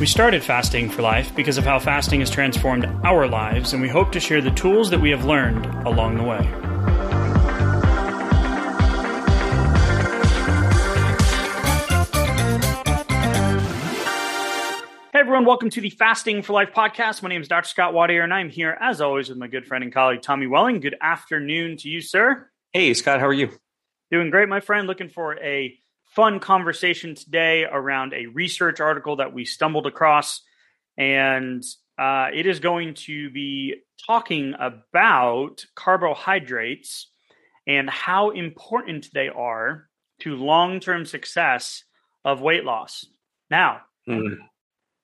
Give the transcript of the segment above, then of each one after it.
We started Fasting for Life because of how fasting has transformed our lives, and we hope to share the tools that we have learned along the way. Hey everyone, welcome to the Fasting for Life podcast. My name is Dr. Scott Watier, and I'm here as always with my good friend and colleague Tommy Welling. Good afternoon to you, sir. Hey Scott, how are you? Doing great, my friend. Looking for a fun conversation today around a research article that we stumbled across. And uh, it is going to be talking about carbohydrates and how important they are to long term success of weight loss. Now, mm.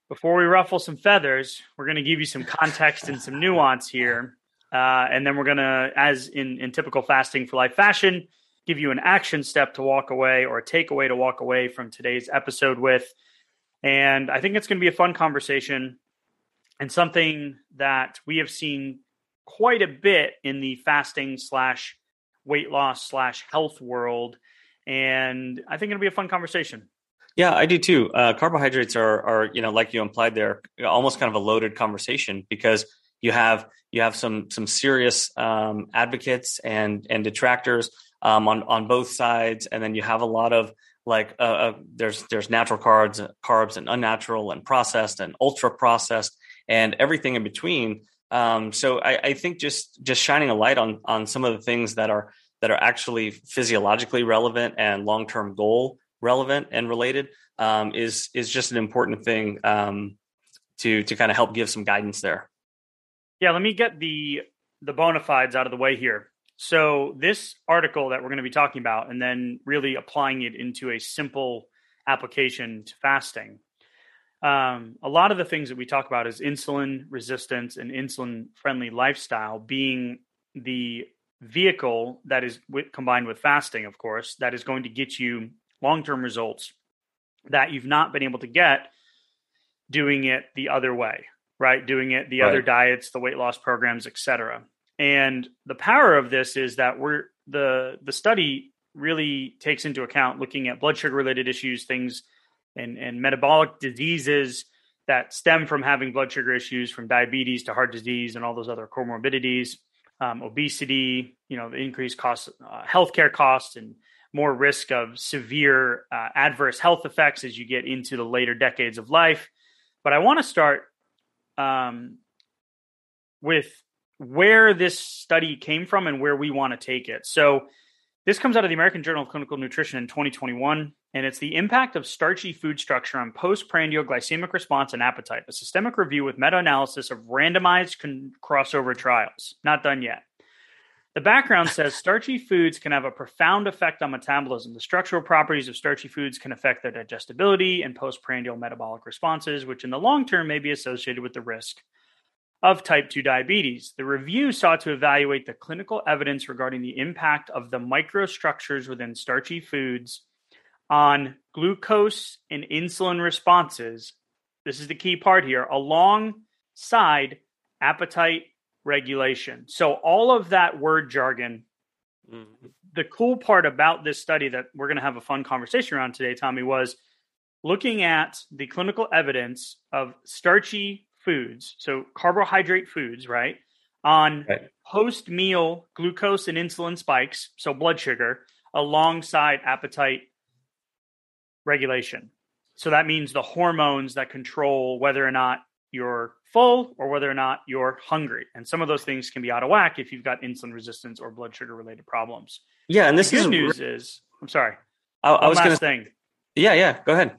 before we ruffle some feathers, we're going to give you some context and some nuance here. Uh, and then we're going to, as in, in typical fasting for life fashion, give you an action step to walk away or a takeaway to walk away from today's episode with. And I think it's going to be a fun conversation and something that we have seen quite a bit in the fasting slash weight loss slash health world. And I think it'll be a fun conversation. Yeah, I do too. Uh, carbohydrates are, are, you know, like you implied there, almost kind of a loaded conversation because you have you have some some serious um, advocates and and detractors um, on on both sides, and then you have a lot of like uh, uh, there's there's natural carbs carbs and unnatural and processed and ultra processed and everything in between. Um, so I, I think just just shining a light on on some of the things that are that are actually physiologically relevant and long term goal relevant and related um, is is just an important thing um, to to kind of help give some guidance there. Yeah, let me get the the bona fides out of the way here. So, this article that we're going to be talking about, and then really applying it into a simple application to fasting. Um, a lot of the things that we talk about is insulin resistance and insulin friendly lifestyle being the vehicle that is combined with fasting, of course, that is going to get you long term results that you've not been able to get doing it the other way, right? Doing it the right. other diets, the weight loss programs, etc. And the power of this is that we're the the study really takes into account looking at blood sugar related issues, things and, and metabolic diseases that stem from having blood sugar issues, from diabetes to heart disease and all those other comorbidities, um, obesity, you know, the increased costs, uh, healthcare costs, and more risk of severe uh, adverse health effects as you get into the later decades of life. But I want to start um, with where this study came from and where we want to take it. So, this comes out of the American Journal of Clinical Nutrition in 2021, and it's the impact of starchy food structure on postprandial glycemic response and appetite, a systemic review with meta analysis of randomized con- crossover trials. Not done yet. The background says starchy foods can have a profound effect on metabolism. The structural properties of starchy foods can affect their digestibility and postprandial metabolic responses, which in the long term may be associated with the risk of type 2 diabetes. The review sought to evaluate the clinical evidence regarding the impact of the microstructures within starchy foods on glucose and insulin responses. This is the key part here, alongside appetite regulation. So, all of that word jargon. Mm-hmm. The cool part about this study that we're going to have a fun conversation around today, Tommy, was looking at the clinical evidence of starchy foods, so carbohydrate foods, right, on right. post meal glucose and insulin spikes, so blood sugar, alongside appetite regulation. So that means the hormones that control whether or not you're full or whether or not you're hungry. And some of those things can be out of whack if you've got insulin resistance or blood sugar related problems. Yeah, and this the good is news is I'm sorry. I, I was going to thing. Yeah, yeah. Go ahead.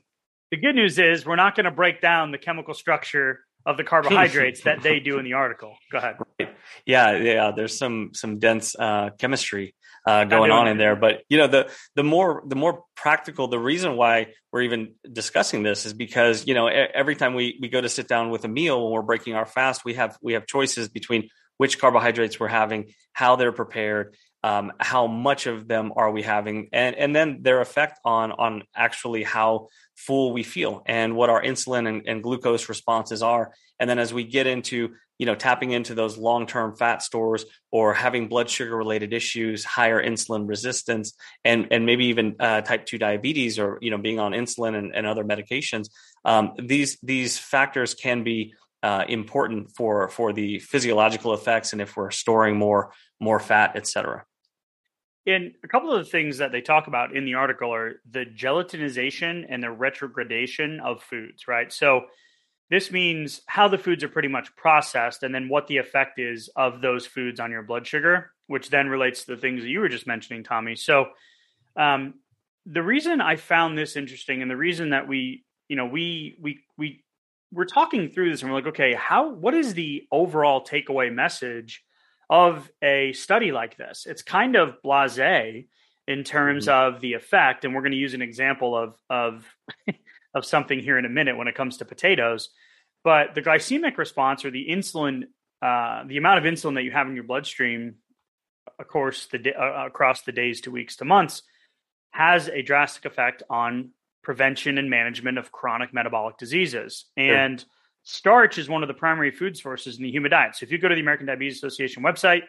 The good news is we're not going to break down the chemical structure of the carbohydrates that they do in the article. Go ahead. Right. Yeah, yeah. There's some some dense uh, chemistry uh, going on in there, but you know the the more the more practical. The reason why we're even discussing this is because you know every time we we go to sit down with a meal when we're breaking our fast, we have we have choices between which carbohydrates we're having, how they're prepared, um, how much of them are we having, and and then their effect on on actually how full we feel and what our insulin and, and glucose responses are. And then as we get into you know tapping into those long term fat stores or having blood sugar related issues, higher insulin resistance, and and maybe even uh, type two diabetes or you know being on insulin and, and other medications, um, these these factors can be uh, important for for the physiological effects and if we're storing more more fat, et cetera. And a couple of the things that they talk about in the article are the gelatinization and the retrogradation of foods, right? So this means how the foods are pretty much processed and then what the effect is of those foods on your blood sugar, which then relates to the things that you were just mentioning, Tommy. So um, the reason I found this interesting and the reason that we, you know, we we we we're talking through this and we're like, okay, how what is the overall takeaway message of a study like this? It's kind of blasé in terms mm-hmm. of the effect, and we're going to use an example of of of something here in a minute when it comes to potatoes. But the glycemic response or the insulin, uh, the amount of insulin that you have in your bloodstream, of course, the uh, across the days to weeks to months, has a drastic effect on prevention and management of chronic metabolic diseases. And sure. Starch is one of the primary food sources in the human diet. So if you go to the American Diabetes Association website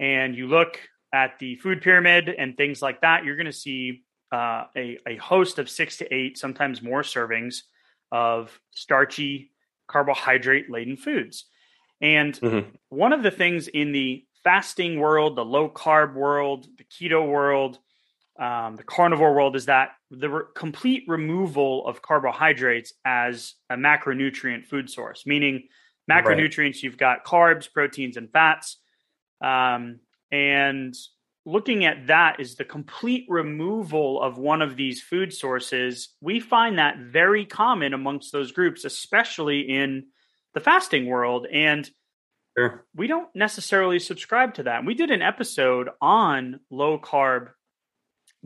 and you look at the food pyramid and things like that, you're going to see uh, a, a host of six to eight, sometimes more servings of starchy, carbohydrate laden foods. And mm-hmm. one of the things in the fasting world, the low carb world, the keto world, um, the carnivore world is that the re- complete removal of carbohydrates as a macronutrient food source, meaning macronutrients, right. you've got carbs, proteins, and fats. Um, and looking at that is the complete removal of one of these food sources. We find that very common amongst those groups, especially in the fasting world. And sure. we don't necessarily subscribe to that. We did an episode on low carb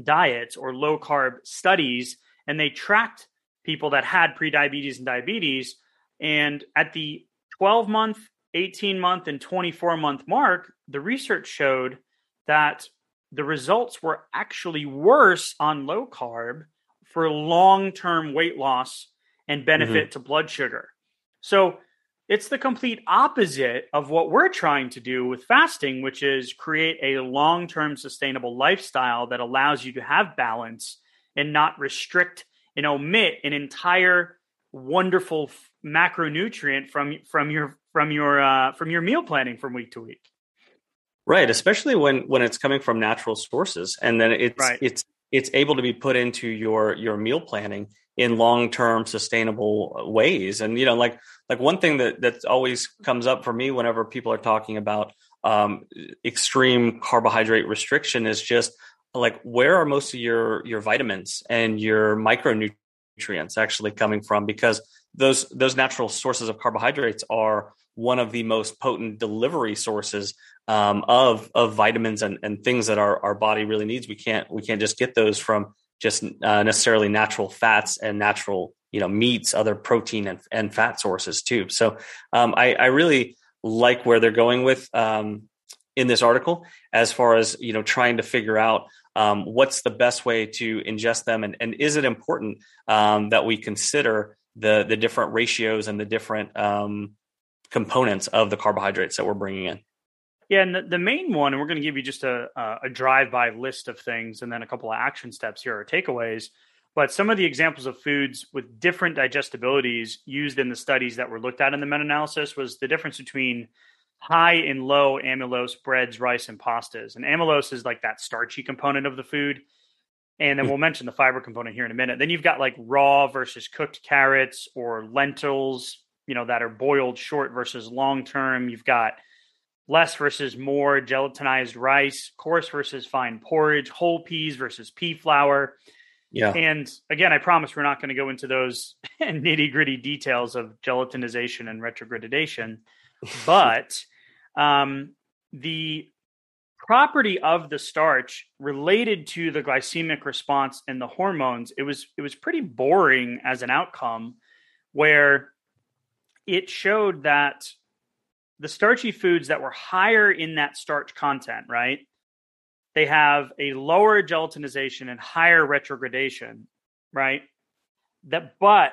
diets or low carb studies, and they tracked people that had prediabetes and diabetes. And at the 12 month, 18 month, and 24 month mark, the research showed that the results were actually worse on low carb for long term weight loss and benefit mm-hmm. to blood sugar. So it's the complete opposite of what we're trying to do with fasting, which is create a long term sustainable lifestyle that allows you to have balance and not restrict and omit an entire wonderful macronutrient from from your from your uh, from your meal planning from week to week. Right, especially when when it's coming from natural sources, and then it's right. it's it's able to be put into your your meal planning in long-term sustainable ways and you know like like one thing that that always comes up for me whenever people are talking about um, extreme carbohydrate restriction is just like where are most of your your vitamins and your micronutrients actually coming from because those those natural sources of carbohydrates are one of the most potent delivery sources um, of of vitamins and, and things that our, our body really needs. We can't we can't just get those from just uh, necessarily natural fats and natural you know meats, other protein and, and fat sources too. So um, I, I really like where they're going with um, in this article as far as you know trying to figure out um, what's the best way to ingest them and, and is it important um, that we consider the the different ratios and the different um, components of the carbohydrates that we're bringing in yeah, and the, the main one, and we're going to give you just a, a drive-by list of things, and then a couple of action steps here or takeaways. But some of the examples of foods with different digestibilities used in the studies that were looked at in the meta-analysis was the difference between high and low amylose breads, rice, and pastas. And amylose is like that starchy component of the food. And then hmm. we'll mention the fiber component here in a minute. Then you've got like raw versus cooked carrots or lentils, you know, that are boiled short versus long term. You've got less versus more, gelatinized rice, coarse versus fine porridge, whole peas versus pea flour. Yeah. And again, I promise we're not going to go into those nitty gritty details of gelatinization and retrogradation, but um, the property of the starch related to the glycemic response and the hormones, it was it was pretty boring as an outcome, where it showed that the starchy foods that were higher in that starch content, right? They have a lower gelatinization and higher retrogradation, right? That but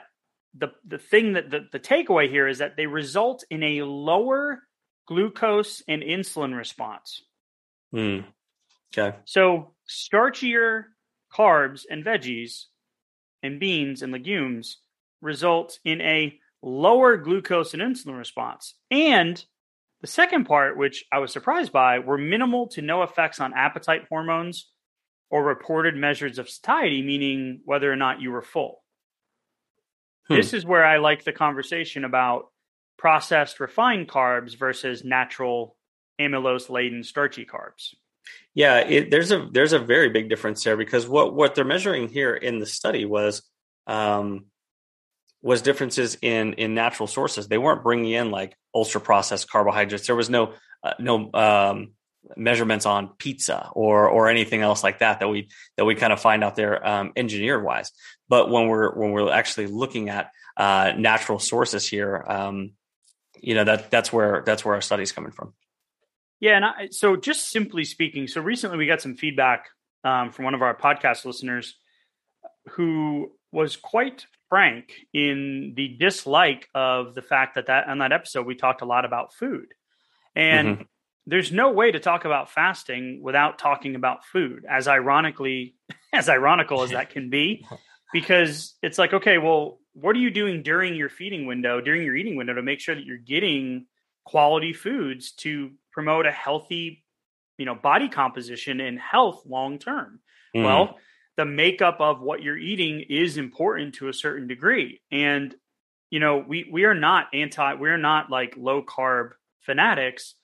the the thing that the, the takeaway here is that they result in a lower glucose and insulin response. Mm. Okay. So starchier carbs and veggies and beans and legumes result in a lower glucose and insulin response. And the second part, which I was surprised by, were minimal to no effects on appetite hormones or reported measures of satiety, meaning whether or not you were full. Hmm. This is where I like the conversation about processed refined carbs versus natural amylose laden starchy carbs. Yeah, it, there's a there's a very big difference there because what what they're measuring here in the study was um, was differences in in natural sources. They weren't bringing in like ultra processed carbohydrates. There was no uh, no um, measurements on pizza or or anything else like that that we that we kind of find out there um, engineered wise. But when we're when we're actually looking at uh, natural sources here, um, you know that that's where that's where our study's coming from. Yeah, and I, so just simply speaking, so recently we got some feedback um, from one of our podcast listeners who was quite frank in the dislike of the fact that that on that episode we talked a lot about food, and mm-hmm. there's no way to talk about fasting without talking about food. As ironically, as ironical as that can be, because it's like, okay, well, what are you doing during your feeding window, during your eating window, to make sure that you're getting quality foods to promote a healthy, you know, body composition and health long term. Mm. Well, the makeup of what you're eating is important to a certain degree. And, you know, we we are not anti we're not like low carb fanatics.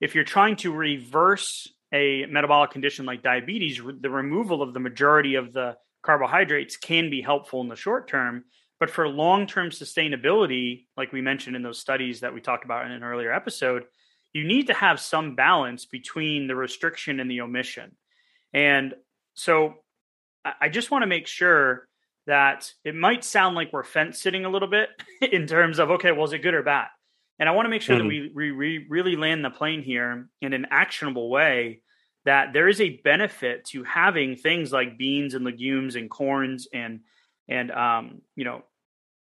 If you're trying to reverse a metabolic condition like diabetes, the removal of the majority of the carbohydrates can be helpful in the short term. But for long term sustainability, like we mentioned in those studies that we talked about in an earlier episode, you need to have some balance between the restriction and the omission. And so I just want to make sure that it might sound like we're fence sitting a little bit in terms of, okay, well, is it good or bad? And I want to make sure mm-hmm. that we, we really land the plane here in an actionable way that there is a benefit to having things like beans and legumes and corns and and um, you know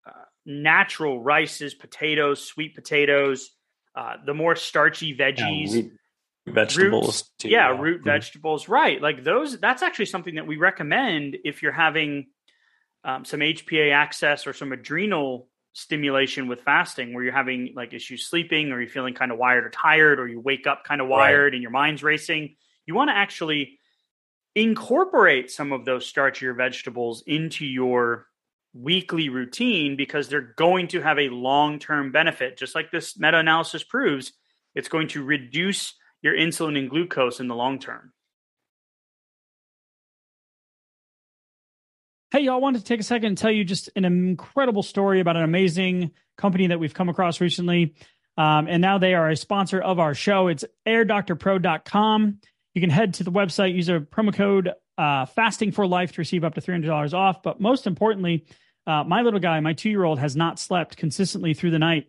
uh, natural rices, potatoes, sweet potatoes, uh, the more starchy veggies, yeah, root vegetables, roots, too, yeah, yeah, root mm-hmm. vegetables, right? Like those. That's actually something that we recommend if you're having um, some HPA axis or some adrenal stimulation with fasting, where you're having like issues sleeping, or you're feeling kind of wired or tired, or you wake up kind of wired right. and your mind's racing. You want to actually incorporate some of those starchier vegetables into your weekly routine because they're going to have a long term benefit. Just like this meta analysis proves, it's going to reduce your insulin and glucose in the long term. Hey, y'all, I wanted to take a second and tell you just an incredible story about an amazing company that we've come across recently. Um, and now they are a sponsor of our show. It's airdoctorpro.com. You can head to the website, use a promo code uh, fasting for life to receive up to $300 off. But most importantly, uh, my little guy, my two year old, has not slept consistently through the night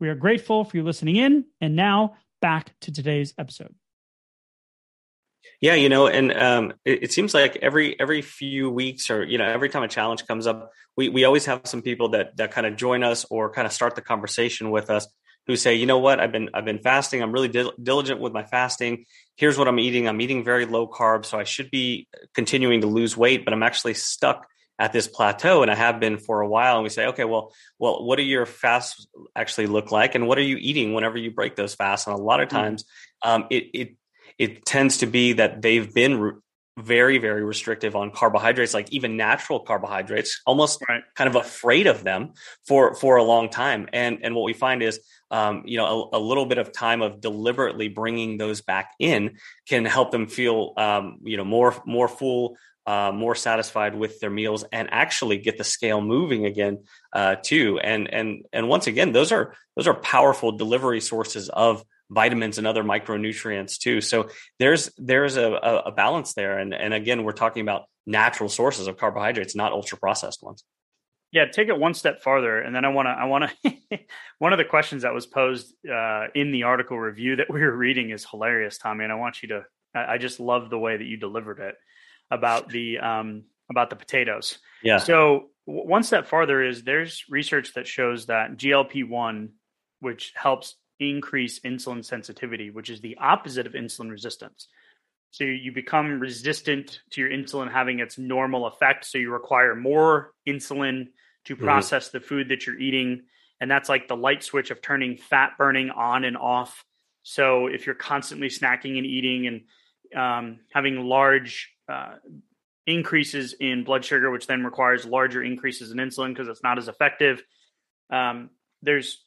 We are grateful for you listening in. And now back to today's episode. Yeah, you know, and um, it, it, seems like every every few weeks, or you know, every time a challenge comes up, we we always have some people that that kind of join us or kind of start the conversation with us who say, you know what, I've been I've been fasting. I'm really dil- diligent with my fasting. Here's what I'm eating. I'm eating very low carb, so I should be continuing to lose weight, but I'm actually stuck at this plateau, and I have been for a while. And we say, okay, well, well, what do your fasts actually look like, and what are you eating whenever you break those fasts? And a lot of mm. times, um, it it it tends to be that they've been re- very very restrictive on carbohydrates like even natural carbohydrates almost right. kind of afraid of them for for a long time and and what we find is um, you know a, a, little bit of time of deliberately bringing those back in can help them feel um, you know more more full uh, more satisfied with their meals and actually get the scale moving again uh, too and and and once again those are those are powerful delivery sources of vitamins and other micronutrients too. So there's there's a, a balance there, and and again, we're talking about natural sources of carbohydrates, not ultra processed ones. Yeah, take it one step farther, and then I want to. I want to. one of the questions that was posed uh, in the article review that we were reading is hilarious, Tommy, and I want you to. I, I just love the way that you delivered it about the um, about the potatoes. Yeah. So one step farther is there's research that shows that GLP one, which helps increase insulin sensitivity, which is the opposite of insulin resistance. So you become resistant to your insulin having its normal effect. So you require more insulin to mm-hmm. process mm-hmm. the food that you're eating. And that's like the light switch of turning fat burning on and off. So if you're constantly snacking and eating and um, having large uh, increases in blood sugar, which then requires larger increases in insulin because it's not as effective, um, there's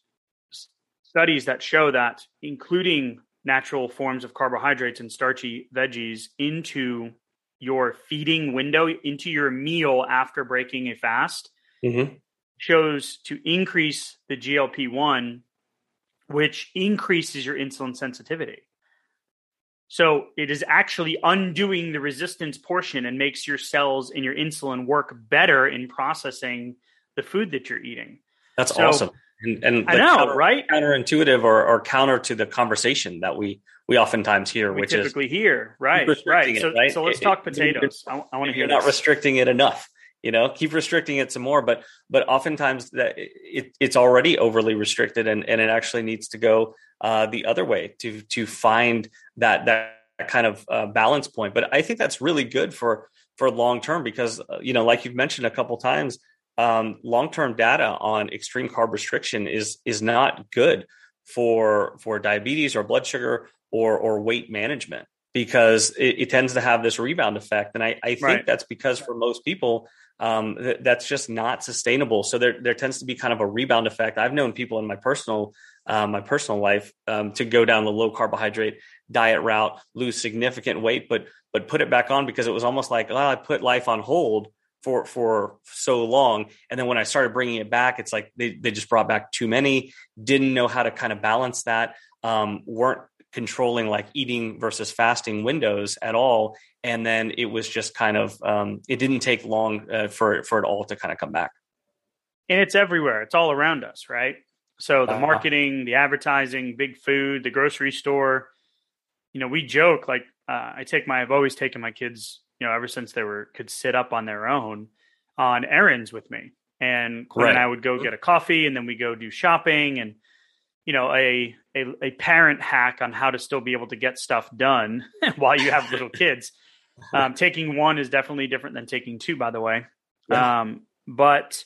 studies that show that including natural forms of carbohydrates and starchy veggies into your feeding window, into your meal after breaking a fast, mm-hmm. shows to increase the GLP 1, which increases your insulin sensitivity. So it is actually undoing the resistance portion and makes your cells and your insulin work better in processing the food that you're eating. That's so, awesome and, and I know, counter, right? Counterintuitive or, or counter to the conversation that we we oftentimes hear, we which typically is hear, right? Right. So, right. so let's it, talk potatoes. It, I, I want to hear. You're this. not restricting it enough. You know, keep restricting it some more, but but oftentimes that it, it's already overly restricted, and and it actually needs to go uh, the other way to to find that that kind of uh, balance point. But I think that's really good for for long term because uh, you know, like you've mentioned a couple times um, long-term data on extreme carb restriction is is not good for for diabetes or blood sugar or or weight management because it, it tends to have this rebound effect. And i, I think right. that's because for most people um, th- that's just not sustainable. So there there tends to be kind of a rebound effect. I've known people in my personal um, my personal life um, to go down the low carbohydrate diet route lose significant weight but but put it back on because it was almost like well i put life on hold for for so long. And then when i started bringing it back it's like they, they just brought back too many didn't know how to kind of balance that um, weren't controlling like eating versus fasting windows at all and then it was just kind of um, it didn't take long uh, for for it all to kind of come back. And it's everywhere. It's all around us right? So the uh marketing the advertising big food the grocery store. You know we joke like uh, i take my i've always taken my kids you know, ever since they were could sit up on their own on errands with me. And Quinn right. and I would go get a coffee and then we go do shopping and you know, a, a a parent hack on how to still be able to get stuff done while you have little kids. Um, taking one is definitely different than taking two, by the way. Yeah. Um, but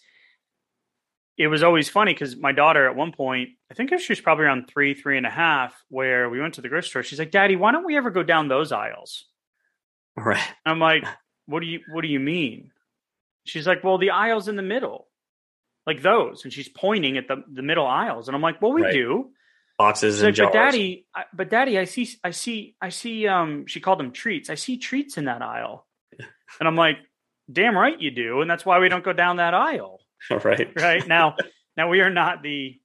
it was always funny because my daughter at one point, I think she was probably around three, three and a half, where we went to the grocery store. She's like, "Daddy, why don't we ever go down those aisles?" Right. I'm like, "What do you What do you mean?" She's like, "Well, the aisles in the middle, like those," and she's pointing at the the middle aisles, and I'm like, "Well, we right. do." Boxes and like, jars. But daddy, I, but daddy, I see, I see, I see. Um, she called them treats. I see treats in that aisle, and I'm like, "Damn right you do," and that's why we don't go down that aisle. right right now now we are not the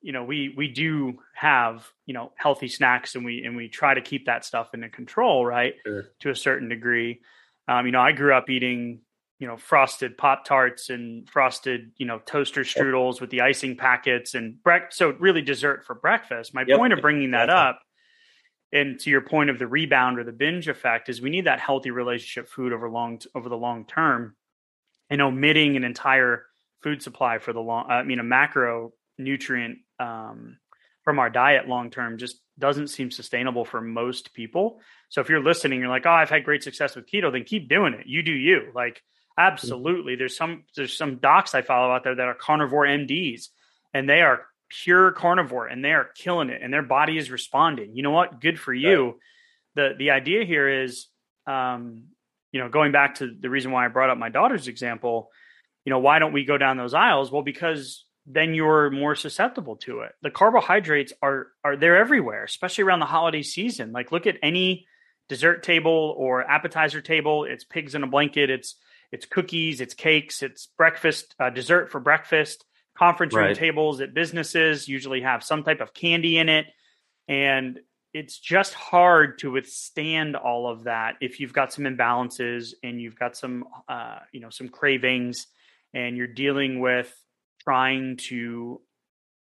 you know we we do have you know healthy snacks and we and we try to keep that stuff under control right sure. to a certain degree um, you know i grew up eating you know frosted pop tarts and frosted you know toaster strudels with the icing packets and bre- so really dessert for breakfast. My yep. point of bringing that up and to your point of the rebound or the binge effect is we need that healthy relationship food over long over the long term and omitting an entire food supply for the long i mean a macro nutrient um, from our diet long term just doesn't seem sustainable for most people. So if you're listening you're like oh i've had great success with keto then keep doing it. You do you. Like absolutely there's some there's some docs i follow out there that are carnivore mds and they are pure carnivore and they are killing it and their body is responding you know what good for you right. the the idea here is um you know going back to the reason why i brought up my daughter's example you know, why don't we go down those aisles? Well, because then you're more susceptible to it. The carbohydrates are are they're everywhere, especially around the holiday season. Like look at any dessert table or appetizer table, it's pigs in a blanket, it's it's cookies, it's cakes, it's breakfast, uh, dessert for breakfast. Conference room right. tables at businesses usually have some type of candy in it. And it's just hard to withstand all of that if you've got some imbalances and you've got some uh, you know some cravings and you're dealing with trying to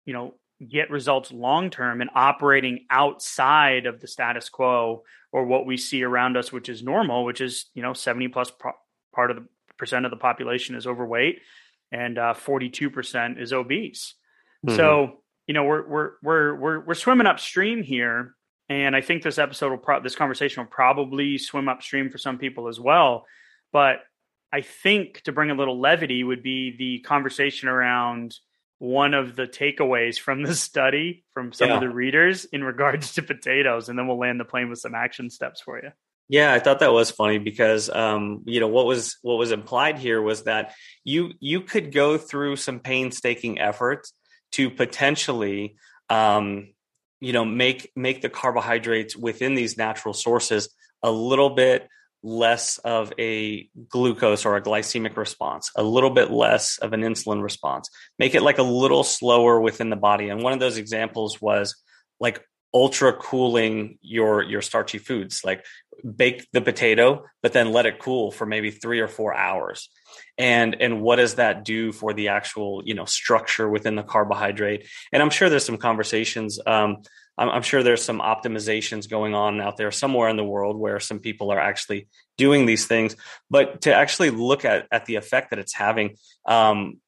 you know get results long term and operating outside of the status quo or what we see around us which is normal which is you know 70 plus pro- part of the percent of the population is overweight and uh, 42% is obese mm-hmm. so you know we're we're we're we're we're swimming upstream here and i think this episode will pro- this conversation will probably swim upstream for some people as well but I think to bring a little levity would be the conversation around one of the takeaways from the study from some yeah. of the readers in regards to potatoes, and then we'll land the plane with some action steps for you. Yeah, I thought that was funny because um, you know what was what was implied here was that you you could go through some painstaking efforts to potentially um, you know make make the carbohydrates within these natural sources a little bit less of a glucose or a glycemic response, a little bit less of an insulin response, make it like a little slower within the body. And one of those examples was like ultra cooling your your starchy foods like bake the potato but then let it cool for maybe 3 or 4 hours and and what does that do for the actual you know structure within the carbohydrate and i'm sure there's some conversations um, I'm, I'm sure there's some optimizations going on out there somewhere in the world where some people are actually doing these things. But to actually look at at the effect that it's having, um,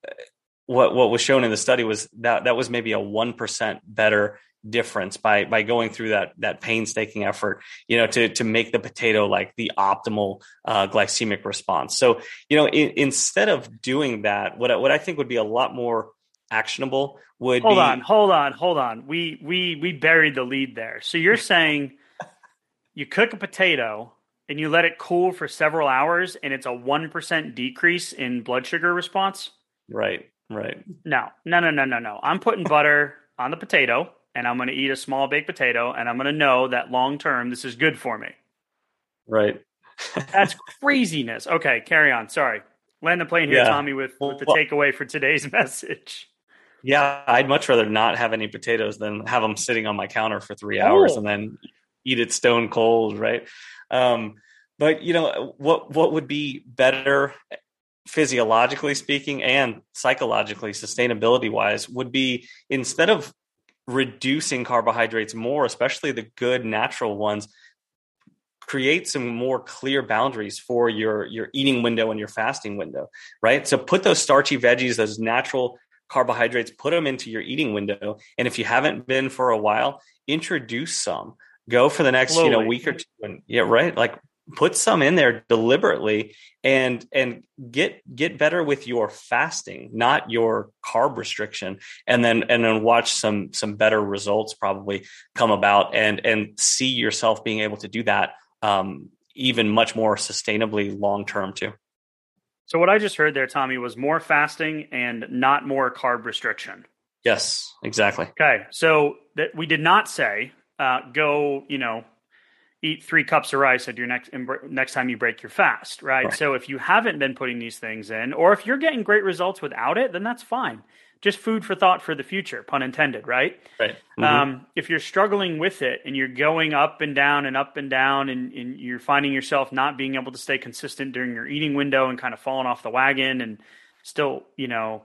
what what was shown in the study was that that was maybe a one percent better difference by by going through that that painstaking effort you know to to make the potato like the optimal uh, glycemic response. So you know in, instead of doing that what what I think would be a lot more actionable would hold be... on hold on hold on. We we we buried the lead there. So you're saying you cook a potato and you let it cool for several hours and it's a 1% decrease in blood sugar response? Right right. No no no no no no. I'm putting butter on the potato and i'm going to eat a small baked potato and i'm going to know that long term this is good for me right that's craziness okay carry on sorry land the plane here yeah. tommy with, with the well, takeaway for today's message yeah, I'd much rather not have any potatoes than have them sitting on my counter for three hours oh. and then eat it stone cold, right? Um, but you know what? What would be better, physiologically speaking, and psychologically, sustainability wise, would be instead of reducing carbohydrates more, especially the good natural ones, create some more clear boundaries for your your eating window and your fasting window, right? So put those starchy veggies, those natural carbohydrates, put them into your eating window. And if you haven't been for a while, introduce some. Go for the next, Slowly. you know, week or two. And yeah, right. Like put some in there deliberately and and get get better with your fasting not your carb restriction. And then and then watch some some better results probably come about and and see yourself being able to do that um, even much more sustainably long term too. So what i just heard there tommy was more fasting and not more carb restriction. Yes exactly. Okay so that we did not say uh, go you know eat three cups of rice at your next next time you break your fast, right? right? So if you haven't been putting these things in, or if you're getting great results without it, then that's fine. Just food for thought for the future, pun intended, right? Right. Mm-hmm. Um, if you're struggling with it and you're going up and down and up and down, and, and you're finding yourself not being able to stay consistent during your eating window and kind of falling off the wagon, and still, you know,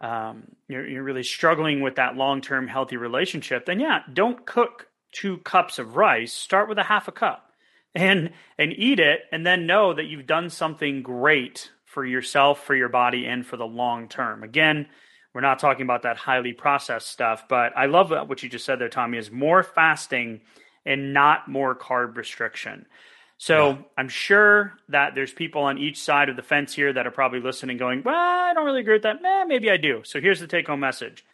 um, you're, you're really struggling with that long term healthy relationship, then yeah, don't cook two cups of rice, start with a half a cup and and eat it and then know that you've done something great for yourself, for your body and for the long term. Again, we're not talking about that highly processed stuff, but I love what you just said there Tommy is more fasting and not more carb restriction. So yeah. I'm sure that there's people on each side of the fence here that are probably listening, going, "Well, I don't really agree with that. Eh, maybe I do." So here's the take-home message: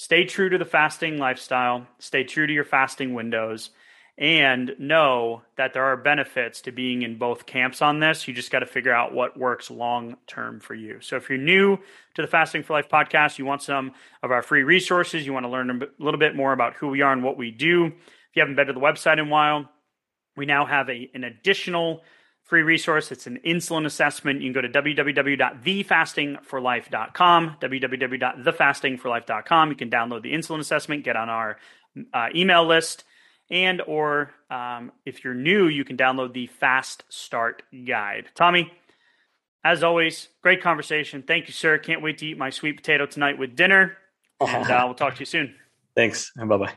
stay true to the fasting lifestyle, stay true to your fasting windows, and know that there are benefits to being in both camps on this. You just got to figure out what works long term for you. So if you're new to the Fasting for Life podcast, you want some of our free resources, you want to learn a little bit more about who we are and what we do. If you haven't been to the website in a while, we now have a, an additional free resource. It's an insulin assessment. You can go to www.thefastingforlife.com, www.thefastingforlife.com. You can download the insulin assessment, get on our uh, email list, and or um, if you're new, you can download the Fast Start Guide. Tommy, as always, great conversation. Thank you, sir. Can't wait to eat my sweet potato tonight with dinner. And uh, we'll talk to you soon. Thanks, and bye bye.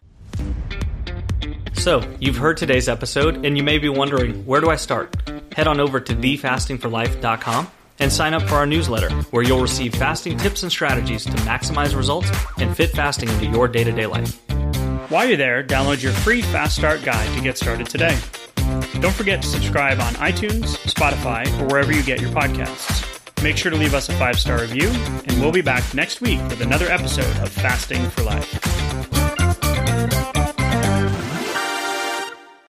So, you've heard today's episode, and you may be wondering where do I start? Head on over to thefastingforlife.com and sign up for our newsletter, where you'll receive fasting tips and strategies to maximize results and fit fasting into your day to day life. While you're there, download your free Fast Start guide to get started today. Don't forget to subscribe on iTunes, Spotify, or wherever you get your podcasts. Make sure to leave us a five star review, and we'll be back next week with another episode of Fasting for Life.